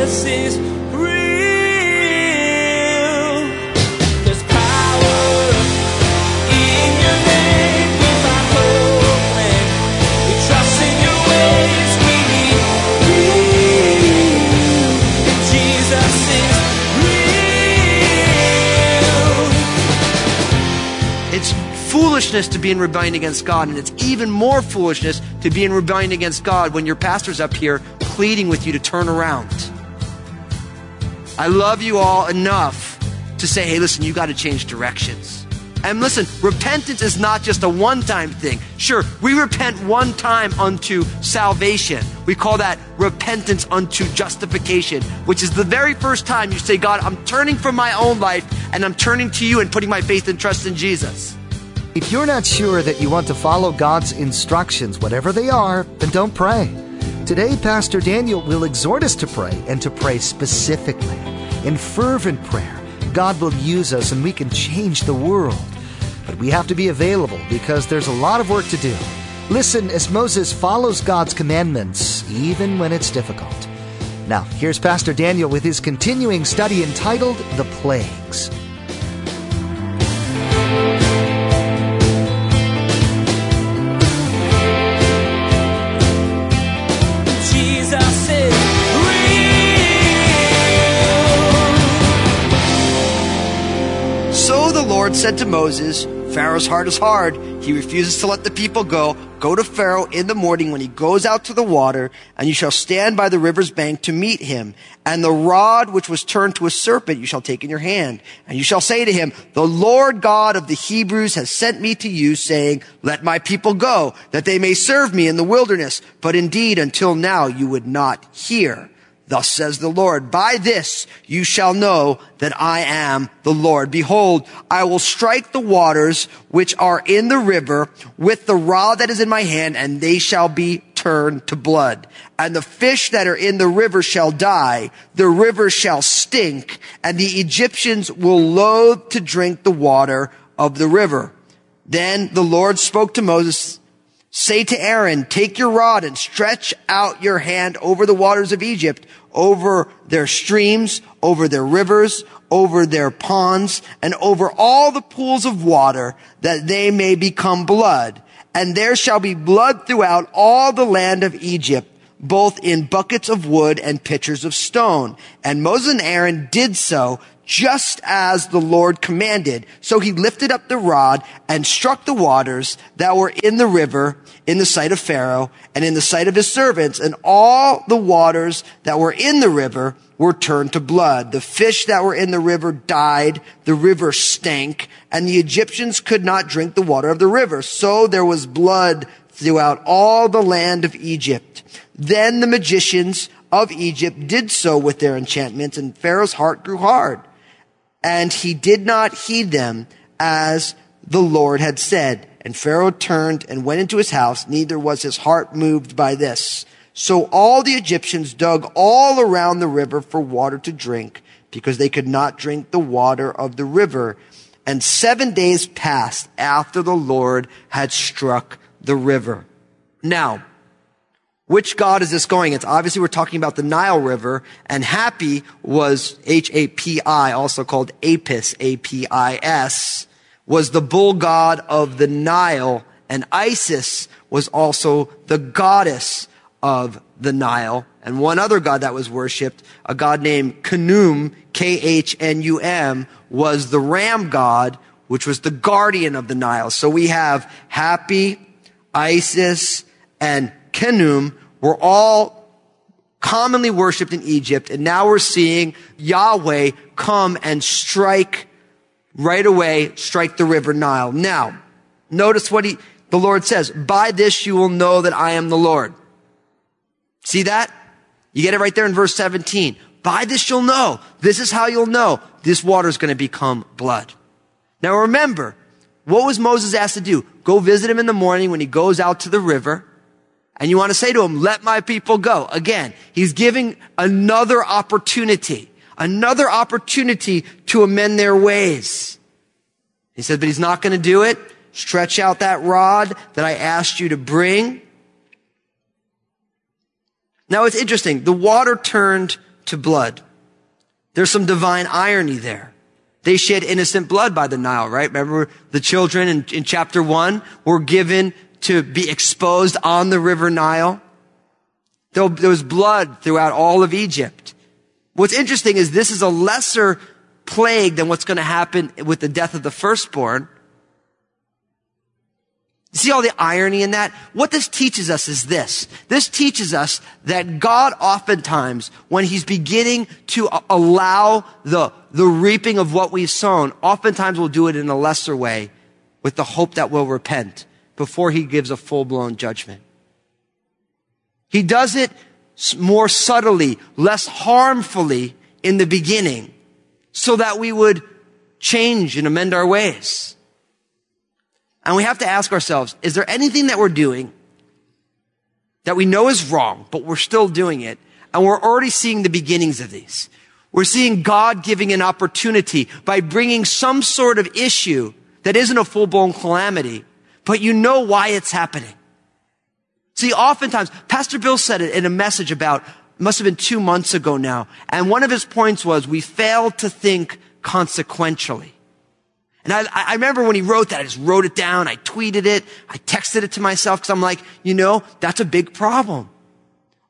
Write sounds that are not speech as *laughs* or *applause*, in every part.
Jesus is foolishness to be in rebellion against God, and it's even more foolishness to be in rebellion against God when your pastor's up here pleading with you to turn around. I love you all enough to say, hey, listen, you got to change directions. And listen, repentance is not just a one time thing. Sure, we repent one time unto salvation. We call that repentance unto justification, which is the very first time you say, God, I'm turning from my own life and I'm turning to you and putting my faith and trust in Jesus. If you're not sure that you want to follow God's instructions, whatever they are, then don't pray. Today, Pastor Daniel will exhort us to pray and to pray specifically. In fervent prayer, God will use us and we can change the world. But we have to be available because there's a lot of work to do. Listen as Moses follows God's commandments, even when it's difficult. Now, here's Pastor Daniel with his continuing study entitled The Plagues. Lord said to Moses, Pharaoh's heart is hard. He refuses to let the people go. Go to Pharaoh in the morning when he goes out to the water, and you shall stand by the river's bank to meet him. And the rod which was turned to a serpent you shall take in your hand. And you shall say to him, The Lord God of the Hebrews has sent me to you, saying, Let my people go, that they may serve me in the wilderness. But indeed, until now you would not hear. Thus says the Lord, by this you shall know that I am the Lord. Behold, I will strike the waters which are in the river with the rod that is in my hand, and they shall be turned to blood. And the fish that are in the river shall die, the river shall stink, and the Egyptians will loathe to drink the water of the river. Then the Lord spoke to Moses, Say to Aaron, take your rod and stretch out your hand over the waters of Egypt, over their streams, over their rivers, over their ponds, and over all the pools of water, that they may become blood. And there shall be blood throughout all the land of Egypt, both in buckets of wood and pitchers of stone. And Moses and Aaron did so just as the Lord commanded. So he lifted up the rod and struck the waters that were in the river in the sight of Pharaoh and in the sight of his servants. And all the waters that were in the river were turned to blood. The fish that were in the river died. The river stank and the Egyptians could not drink the water of the river. So there was blood throughout all the land of Egypt. Then the magicians of Egypt did so with their enchantments and Pharaoh's heart grew hard and he did not heed them as the Lord had said. And Pharaoh turned and went into his house, neither was his heart moved by this. So all the Egyptians dug all around the river for water to drink, because they could not drink the water of the river. And seven days passed after the Lord had struck the river. Now, which God is this going? It's obviously we're talking about the Nile River, and Hapi was H-A-P-I, also called Apis, A-P-I-S, was the bull god of the Nile, and Isis was also the goddess of the Nile. And one other god that was worshipped, a god named Khnum, K-H-N-U-M, was the ram god, which was the guardian of the Nile. So we have Hapi, Isis, and Khnum were all commonly worshipped in Egypt. And now we're seeing Yahweh come and strike right away, strike the river Nile. Now, notice what he, the Lord says, by this you will know that I am the Lord. See that? You get it right there in verse 17. By this you'll know. This is how you'll know. This water is going to become blood. Now remember, what was Moses asked to do? Go visit him in the morning when he goes out to the river. And you want to say to him, let my people go. Again, he's giving another opportunity, another opportunity to amend their ways. He said, but he's not going to do it. Stretch out that rod that I asked you to bring. Now it's interesting. The water turned to blood. There's some divine irony there. They shed innocent blood by the Nile, right? Remember the children in, in chapter one were given to be exposed on the river Nile. There was blood throughout all of Egypt. What's interesting is this is a lesser plague than what's going to happen with the death of the firstborn. See all the irony in that? What this teaches us is this. This teaches us that God oftentimes, when he's beginning to allow the, the reaping of what we've sown, oftentimes will do it in a lesser way with the hope that we'll repent before he gives a full-blown judgment. He does it more subtly, less harmfully in the beginning so that we would change and amend our ways. And we have to ask ourselves, is there anything that we're doing that we know is wrong, but we're still doing it? And we're already seeing the beginnings of these. We're seeing God giving an opportunity by bringing some sort of issue that isn't a full-blown calamity, but you know why it's happening. See, oftentimes, Pastor Bill said it in a message about, must have been two months ago now, and one of his points was, we fail to think consequentially. And I, I remember when he wrote that, I just wrote it down, I tweeted it, I texted it to myself because I'm like, you know, that's a big problem.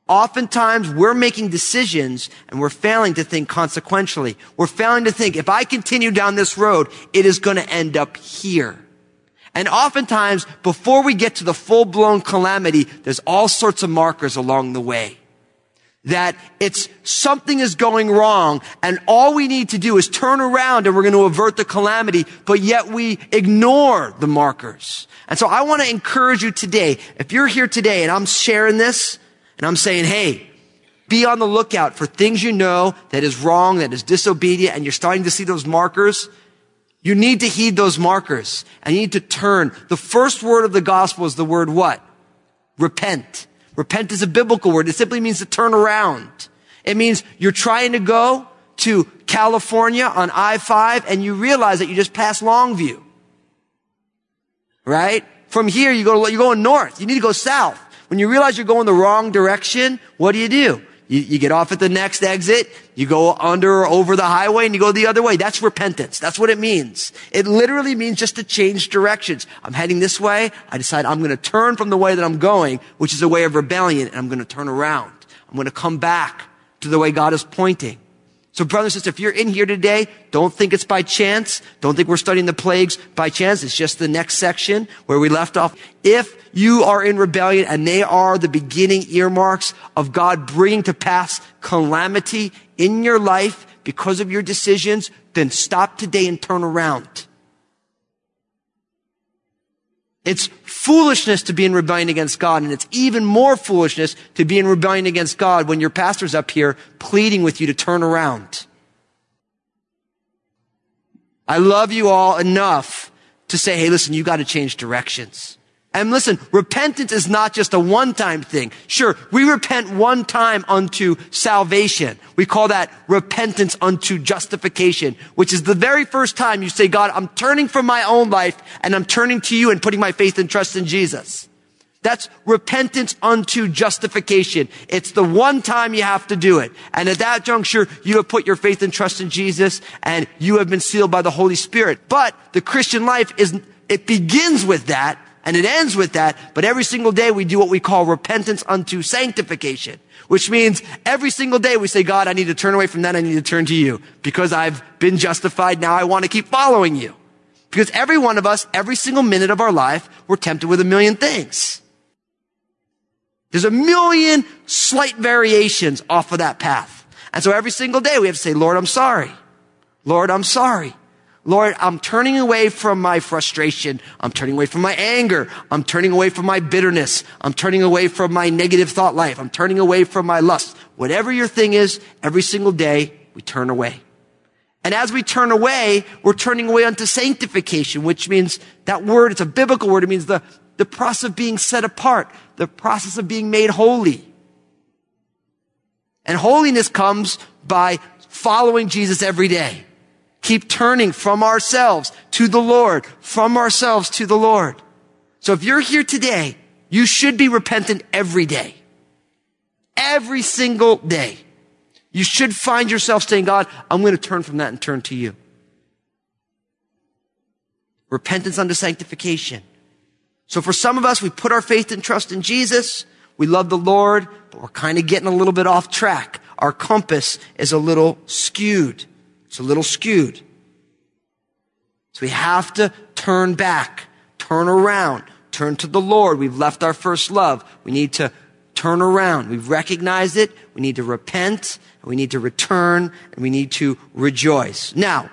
Oftentimes we're making decisions and we're failing to think consequentially. We're failing to think if I continue down this road, it is going to end up here. And oftentimes before we get to the full blown calamity, there's all sorts of markers along the way that it's something is going wrong and all we need to do is turn around and we're going to avert the calamity, but yet we ignore the markers. And so I want to encourage you today, if you're here today and I'm sharing this and I'm saying, hey, be on the lookout for things you know that is wrong, that is disobedient, and you're starting to see those markers. You need to heed those markers and you need to turn. The first word of the gospel is the word what? Repent. Repent is a biblical word. It simply means to turn around. It means you're trying to go to California on I-5 and you realize that you just passed Longview. Right? From here, you go, you're going north. You need to go south. When you realize you're going the wrong direction, what do you do? You, you, get off at the next exit, you go under or over the highway and you go the other way. That's repentance. That's what it means. It literally means just to change directions. I'm heading this way. I decide I'm going to turn from the way that I'm going, which is a way of rebellion, and I'm going to turn around. I'm going to come back to the way God is pointing. So brothers and sisters, if you're in here today, don't think it's by chance. Don't think we're studying the plagues by chance. It's just the next section where we left off. If you are in rebellion and they are the beginning earmarks of God bringing to pass calamity in your life because of your decisions, then stop today and turn around. It's foolishness to be in rebellion against God, and it's even more foolishness to be in rebellion against God when your pastor's up here pleading with you to turn around. I love you all enough to say, hey, listen, you got to change directions. And listen, repentance is not just a one-time thing. Sure, we repent one time unto salvation. We call that repentance unto justification, which is the very first time you say, God, I'm turning from my own life and I'm turning to you and putting my faith and trust in Jesus. That's repentance unto justification. It's the one time you have to do it. And at that juncture, you have put your faith and trust in Jesus and you have been sealed by the Holy Spirit. But the Christian life is, it begins with that and it ends with that, but every single day we do what we call repentance unto sanctification, which means every single day we say, God, I need to turn away from that. I need to turn to you because I've been justified. Now I want to keep following you. Because every one of us, every single minute of our life, we're tempted with a million things. There's a million slight variations off of that path. And so every single day we have to say, Lord, I'm sorry. Lord, I'm sorry. Lord, I'm turning away from my frustration. I'm turning away from my anger. I'm turning away from my bitterness. I'm turning away from my negative thought life. I'm turning away from my lust. Whatever your thing is, every single day, we turn away. And as we turn away, we're turning away unto sanctification, which means that word, it's a biblical word. It means the, the process of being set apart, the process of being made holy. And holiness comes by following Jesus every day. Keep turning from ourselves to the Lord, from ourselves to the Lord. So if you're here today, you should be repentant every day. Every single day. You should find yourself saying, God, I'm going to turn from that and turn to you. Repentance unto sanctification. So for some of us, we put our faith and trust in Jesus. We love the Lord, but we're kind of getting a little bit off track. Our compass is a little skewed. It's a little skewed. So we have to turn back, turn around, turn to the Lord. We've left our first love. We need to turn around. We've recognized it. We need to repent. We need to return and we need to rejoice. Now,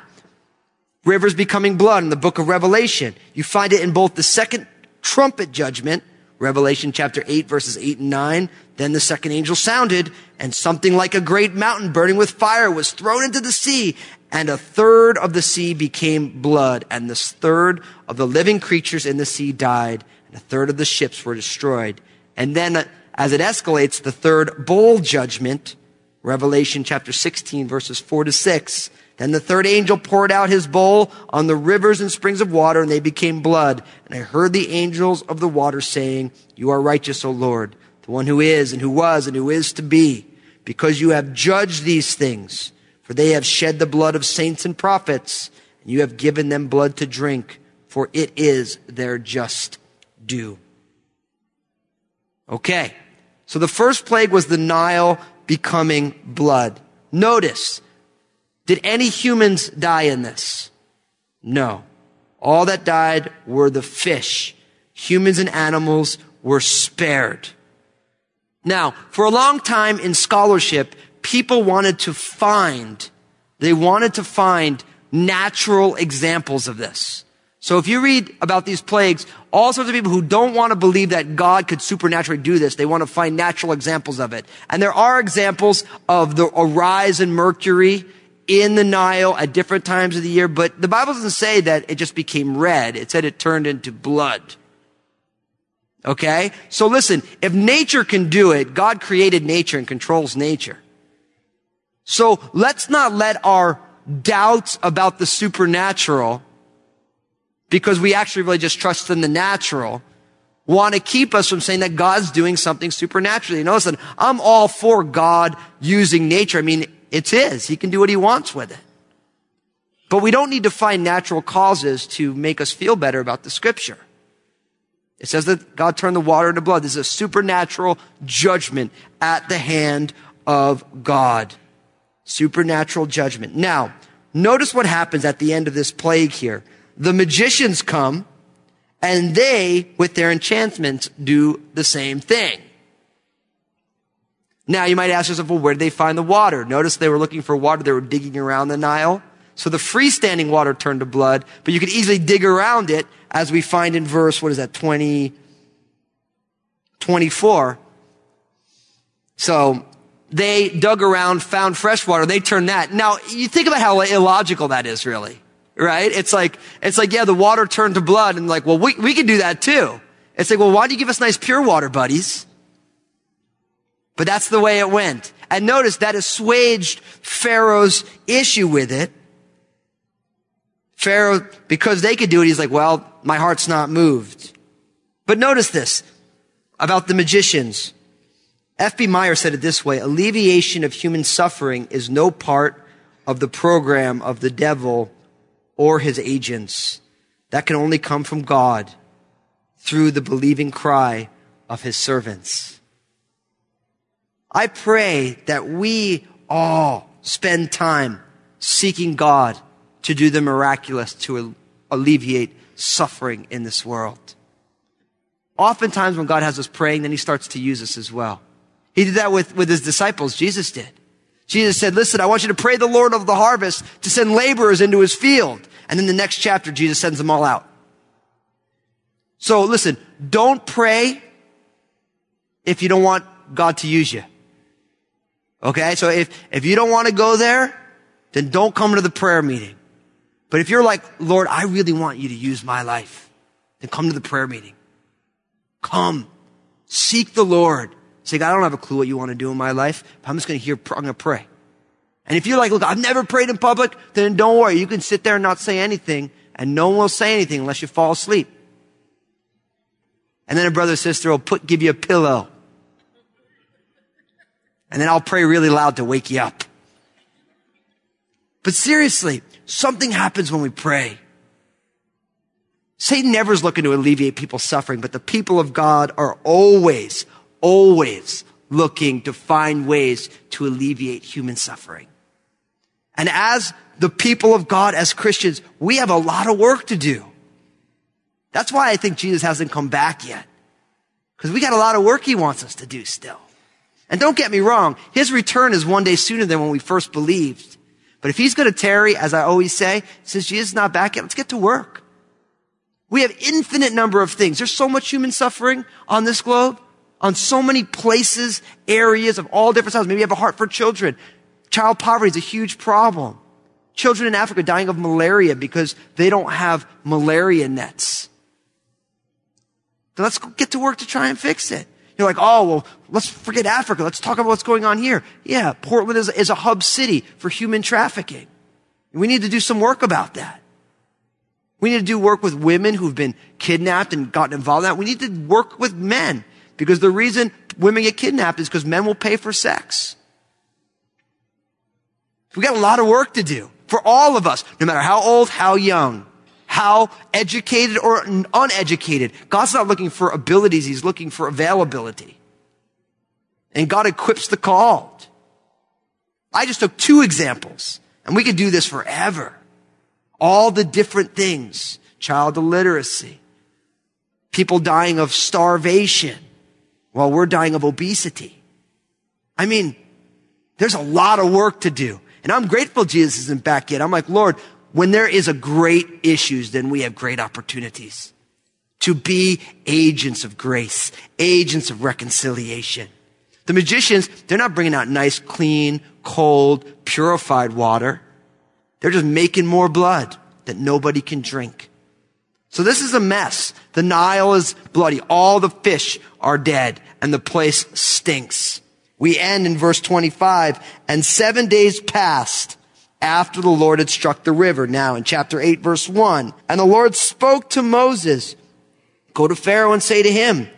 rivers becoming blood in the book of Revelation. You find it in both the second trumpet judgment, Revelation chapter 8 verses 8 and 9. Then the second angel sounded and something like a great mountain burning with fire was thrown into the sea and a third of the sea became blood and the third of the living creatures in the sea died and a third of the ships were destroyed. And then uh, as it escalates, the third bowl judgment, Revelation chapter 16 verses 4 to 6. Then the third angel poured out his bowl on the rivers and springs of water and they became blood. And I heard the angels of the water saying, you are righteous, O Lord, the one who is and who was and who is to be, because you have judged these things. For they have shed the blood of saints and prophets, and you have given them blood to drink, for it is their just due. Okay. So the first plague was the Nile becoming blood. Notice, did any humans die in this? No. All that died were the fish. Humans and animals were spared. Now, for a long time in scholarship, people wanted to find, they wanted to find natural examples of this. So if you read about these plagues, all sorts of people who don't want to believe that God could supernaturally do this, they want to find natural examples of it. And there are examples of the rise in mercury in the Nile at different times of the year, but the Bible doesn't say that it just became red. It said it turned into blood. Okay? So listen, if nature can do it, God created nature and controls nature. So let's not let our doubts about the supernatural because we actually really just trust in the natural, want to keep us from saying that God's doing something supernaturally. You know, listen, I'm all for God using nature. I mean, it's His. He can do what He wants with it. But we don't need to find natural causes to make us feel better about the scripture. It says that God turned the water into blood. This is a supernatural judgment at the hand of God. Supernatural judgment. Now, notice what happens at the end of this plague here the magicians come and they, with their enchantments, do the same thing. Now you might ask yourself, well, where did they find the water? Notice they were looking for water. They were digging around the Nile. So the freestanding water turned to blood, but you could easily dig around it as we find in verse, what is that, 20, 24. So they dug around, found fresh water. They turned that. Now you think about how illogical that is really right? It's like, it's like, yeah, the water turned to blood and like, well, we, we can do that too. It's like, well, why do you give us nice pure water, buddies? But that's the way it went. And notice that assuaged Pharaoh's issue with it. Pharaoh, because they could do it, he's like, well, my heart's not moved. But notice this about the magicians. F.B. Meyer said it this way, alleviation of human suffering is no part of the program of the devil or his agents. That can only come from God through the believing cry of his servants. I pray that we all spend time seeking God to do the miraculous to alleviate suffering in this world. Oftentimes when God has us praying, then he starts to use us as well. He did that with, with his disciples. Jesus did. Jesus said, listen, I want you to pray the Lord of the harvest to send laborers into his field. And then the next chapter, Jesus sends them all out. So listen, don't pray if you don't want God to use you. Okay? So if, if you don't want to go there, then don't come to the prayer meeting. But if you're like, Lord, I really want you to use my life, then come to the prayer meeting. Come. Seek the Lord. Say, God, I don't have a clue what you want to do in my life, but I'm just going to hear, I'm going to pray. And if you're like, look, I've never prayed in public, then don't worry. You can sit there and not say anything, and no one will say anything unless you fall asleep. And then a brother or sister will put, give you a pillow. And then I'll pray really loud to wake you up. But seriously, something happens when we pray. Satan never is looking to alleviate people's suffering, but the people of God are always, always looking to find ways to alleviate human suffering. And as the people of God, as Christians, we have a lot of work to do. That's why I think Jesus hasn't come back yet. Because we got a lot of work he wants us to do still. And don't get me wrong, his return is one day sooner than when we first believed. But if he's going to tarry, as I always say, since Jesus is not back yet, let's get to work. We have infinite number of things. There's so much human suffering on this globe, on so many places, areas of all different sizes. Maybe you have a heart for children. Child poverty is a huge problem. Children in Africa dying of malaria because they don't have malaria nets. So let's get to work to try and fix it. You're like, oh, well, let's forget Africa. Let's talk about what's going on here. Yeah, Portland is, is a hub city for human trafficking. We need to do some work about that. We need to do work with women who've been kidnapped and gotten involved in that. We need to work with men because the reason women get kidnapped is because men will pay for sex. We got a lot of work to do for all of us, no matter how old, how young, how educated or uneducated. God's not looking for abilities. He's looking for availability. And God equips the called. I just took two examples and we could do this forever. All the different things, child illiteracy, people dying of starvation while we're dying of obesity. I mean, there's a lot of work to do. And I'm grateful Jesus isn't back yet. I'm like, Lord, when there is a great issues, then we have great opportunities to be agents of grace, agents of reconciliation. The magicians, they're not bringing out nice, clean, cold, purified water. They're just making more blood that nobody can drink. So this is a mess. The Nile is bloody. All the fish are dead and the place stinks. We end in verse 25 and seven days passed after the Lord had struck the river. Now in chapter 8 verse 1. And the Lord spoke to Moses, go to Pharaoh and say to him,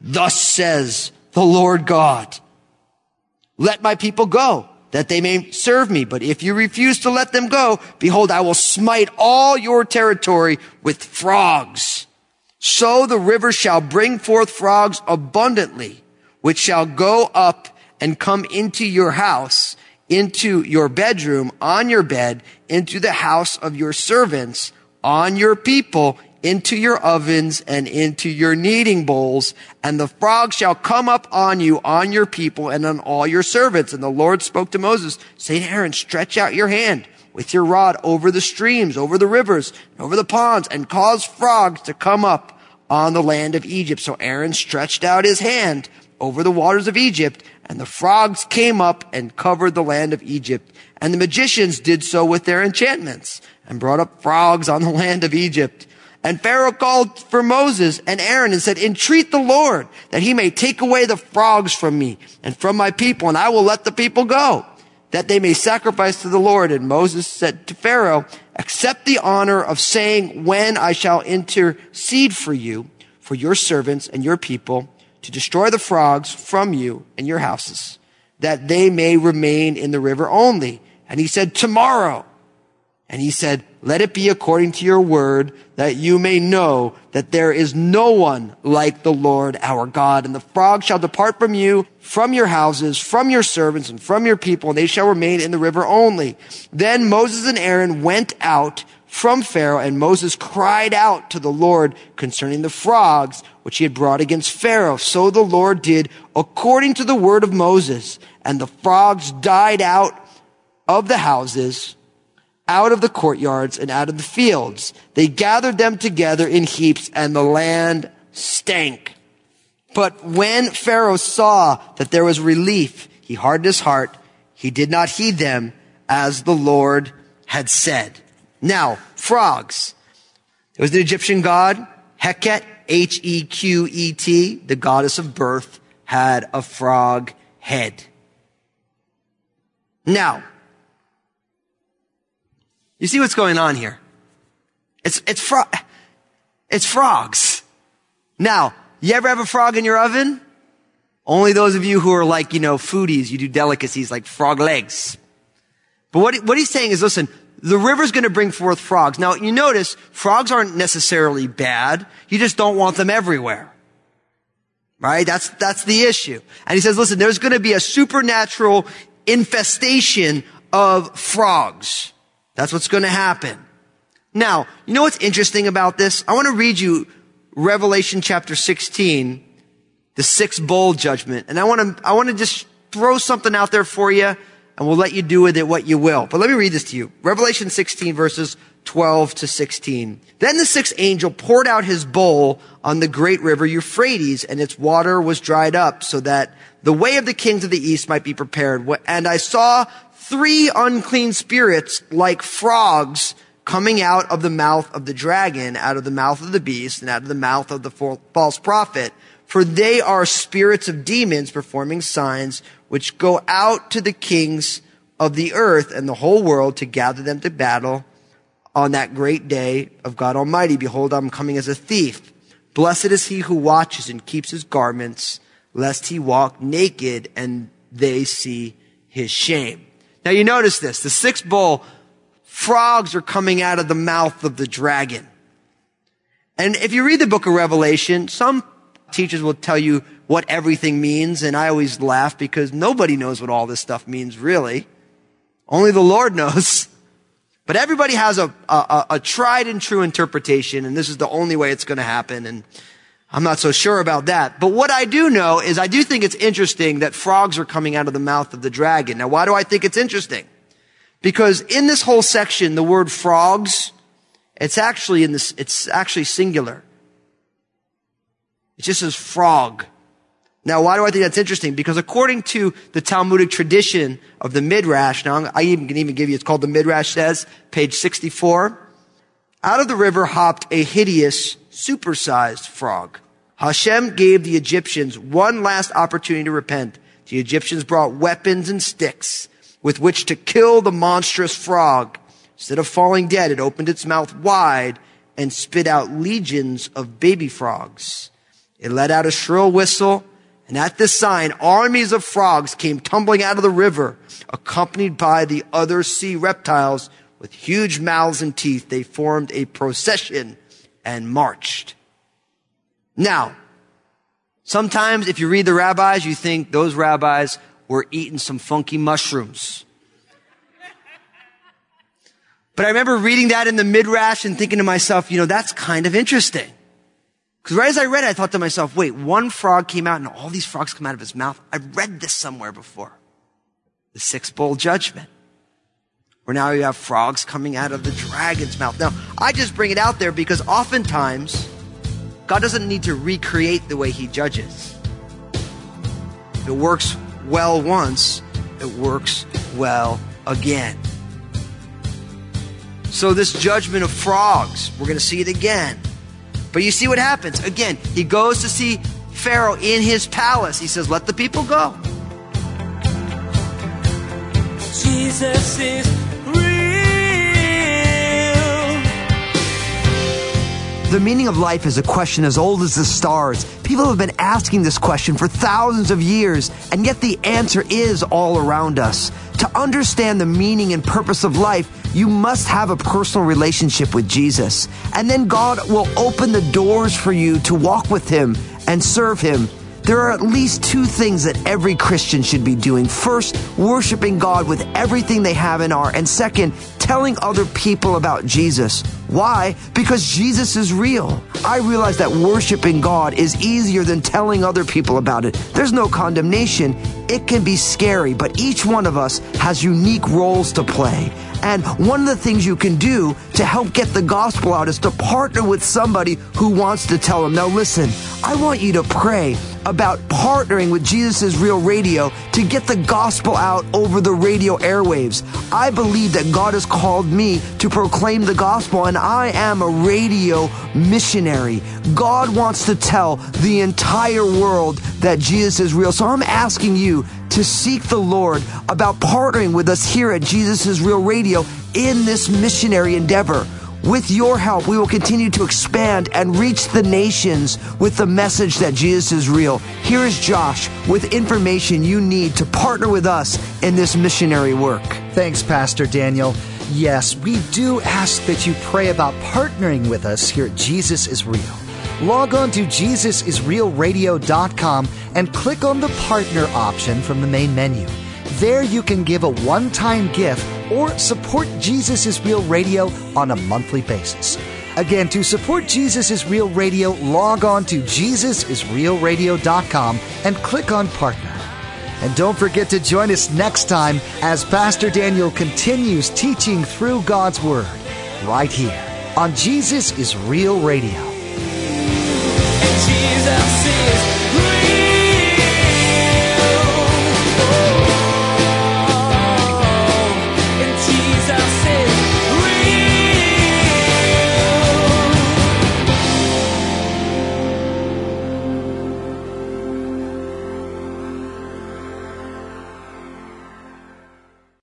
thus says the Lord God, let my people go that they may serve me. But if you refuse to let them go, behold, I will smite all your territory with frogs. So the river shall bring forth frogs abundantly, which shall go up and come into your house, into your bedroom, on your bed, into the house of your servants, on your people, into your ovens and into your kneading bowls, and the frogs shall come up on you, on your people, and on all your servants. And the Lord spoke to Moses, saying to Aaron, stretch out your hand with your rod over the streams, over the rivers, over the ponds, and cause frogs to come up on the land of Egypt. So Aaron stretched out his hand over the waters of Egypt, and the frogs came up and covered the land of Egypt. And the magicians did so with their enchantments, and brought up frogs on the *laughs* land of Egypt. And Pharaoh called for Moses and Aaron and said, entreat the Lord that he may take away the frogs from me and from my people, and I will let the people go, that they may sacrifice to the Lord. And Moses said to Pharaoh, accept the honor of saying when I shall intercede for you, for your servants and your people, to destroy the frogs from you and your houses, that they may remain in the river only. And he said, tomorrow. And he said, let it be according to your word that you may know that there is no one like the Lord our God. And the frogs shall depart from you, from your houses, from your servants, and from your people, and they shall remain in the river only. Then Moses and Aaron went out from Pharaoh, and Moses cried out to the Lord concerning the frogs which he had brought against Pharaoh. So the Lord did according to the word of Moses, and the frogs died out of the houses out of the courtyards and out of the fields. They gathered them together in heaps and the land stank. But when Pharaoh saw that there was relief, he hardened his heart. He did not heed them as the Lord had said. Now, frogs. It was the Egyptian god Heket, H-E-Q-E-T, the goddess of birth, had a frog head. Now, you see what's going on here? It's, it's frog, it's frogs. Now, you ever have a frog in your oven? Only those of you who are like, you know, foodies, you do delicacies like frog legs. But what, what he's saying is, listen, the river's going to bring forth frogs. Now, you notice frogs aren't necessarily bad. You just don't want them everywhere. Right? That's, that's the issue. And he says, listen, there's going to be a supernatural infestation of frogs. That's what's going to happen. Now, you know what's interesting about this? I want to read you Revelation chapter 16, the sixth bowl judgment. And I want to, I want to just throw something out there for you and we'll let you do with it what you will. But let me read this to you. Revelation 16 verses 12 to 16. Then the sixth angel poured out his bowl on the great river Euphrates and its water was dried up so that the way of the kings of the east might be prepared. And I saw three unclean spirits like frogs coming out of the mouth of the dragon, out of the mouth of the beast, and out of the mouth of the false prophet. For they are spirits of demons performing signs which go out to the kings of the earth and the whole world to gather them to battle on that great day of God Almighty. Behold, I'm coming as a thief. Blessed is he who watches and keeps his garments, lest he walk naked and they see his shame. Now you notice this. The sixth bowl, frogs are coming out of the mouth of the dragon. And if you read the book of Revelation, some teachers will tell you what everything means. And I always laugh because nobody knows what all this stuff means really. Only the Lord *laughs* knows. But everybody has a, a, a tried and true interpretation, and this is the only way it's going to happen. And I'm not so sure about that. But what I do know is I do think it's interesting that frogs are coming out of the mouth of the dragon. Now, why do I think it's interesting? Because in this whole section, the word frogs, it's actually in this, it's actually singular. It just says frog. Now, why do I think that's interesting? Because according to the Talmudic tradition of the Midrash, now I even can even give you, it's called the Midrash says, page 64. Out of the river hopped a hideous, supersized frog. Hashem gave the Egyptians one last opportunity to repent. The Egyptians brought weapons and sticks with which to kill the monstrous frog. Instead of falling dead, it opened its mouth wide and spit out legions of baby frogs. It let out a shrill whistle and at this sign, armies of frogs came tumbling out of the river, accompanied by the other sea reptiles with huge mouths and teeth. They formed a procession and marched. Now, sometimes if you read the rabbis, you think those rabbis were eating some funky mushrooms. But I remember reading that in the Midrash and thinking to myself, you know, that's kind of interesting. Because right as I read it, I thought to myself, wait, one frog came out and all these frogs come out of his mouth. I've read this somewhere before. The six bowl judgment. Where now you have frogs coming out of the dragon's mouth. Now, I just bring it out there because oftentimes God doesn't need to recreate the way he judges. It works well once, it works well again. So this judgment of frogs, we're going to see it again. But you see what happens. Again, he goes to see Pharaoh in his palace. He says, Let the people go. Jesus is The meaning of life is a question as old as the stars. People have been asking this question for thousands of years, and yet the answer is all around us. To understand the meaning and purpose of life, you must have a personal relationship with Jesus. And then God will open the doors for you to walk with Him and serve Him. There are at least two things that every Christian should be doing. First, worshiping God with everything they have and are. And second, telling other people about Jesus. Why? Because Jesus is real. I realize that worshiping God is easier than telling other people about it. There's no condemnation. It can be scary, but each one of us has unique roles to play. And one of the things you can do to help get the gospel out is to partner with somebody who wants to tell them. Now listen, I want you to pray about partnering with Jesus' Real Radio to get the gospel out over the radio airwaves. I believe that God has called me to proclaim the gospel and I am a radio missionary. God wants to tell the entire world that Jesus is real. So I'm asking you to seek the Lord about partnering with us here at Jesus Real Radio in this missionary endeavor. With your help, we will continue to expand and reach the nations with the message that Jesus is real. Here is Josh with information you need to partner with us in this missionary work. Thanks, Pastor Daniel. Yes, we do ask that you pray about partnering with us here at Jesus is Real. Log on to JesusIsRealRadio.com and click on the partner option from the main menu. There you can give a one time gift or support Jesus is Real Radio on a monthly basis. Again, to support Jesus is Real Radio, log on to JesusIsRealRadio.com and click on Partner. And don't forget to join us next time as Pastor Daniel continues teaching through God's Word right here on Jesus is Real Radio.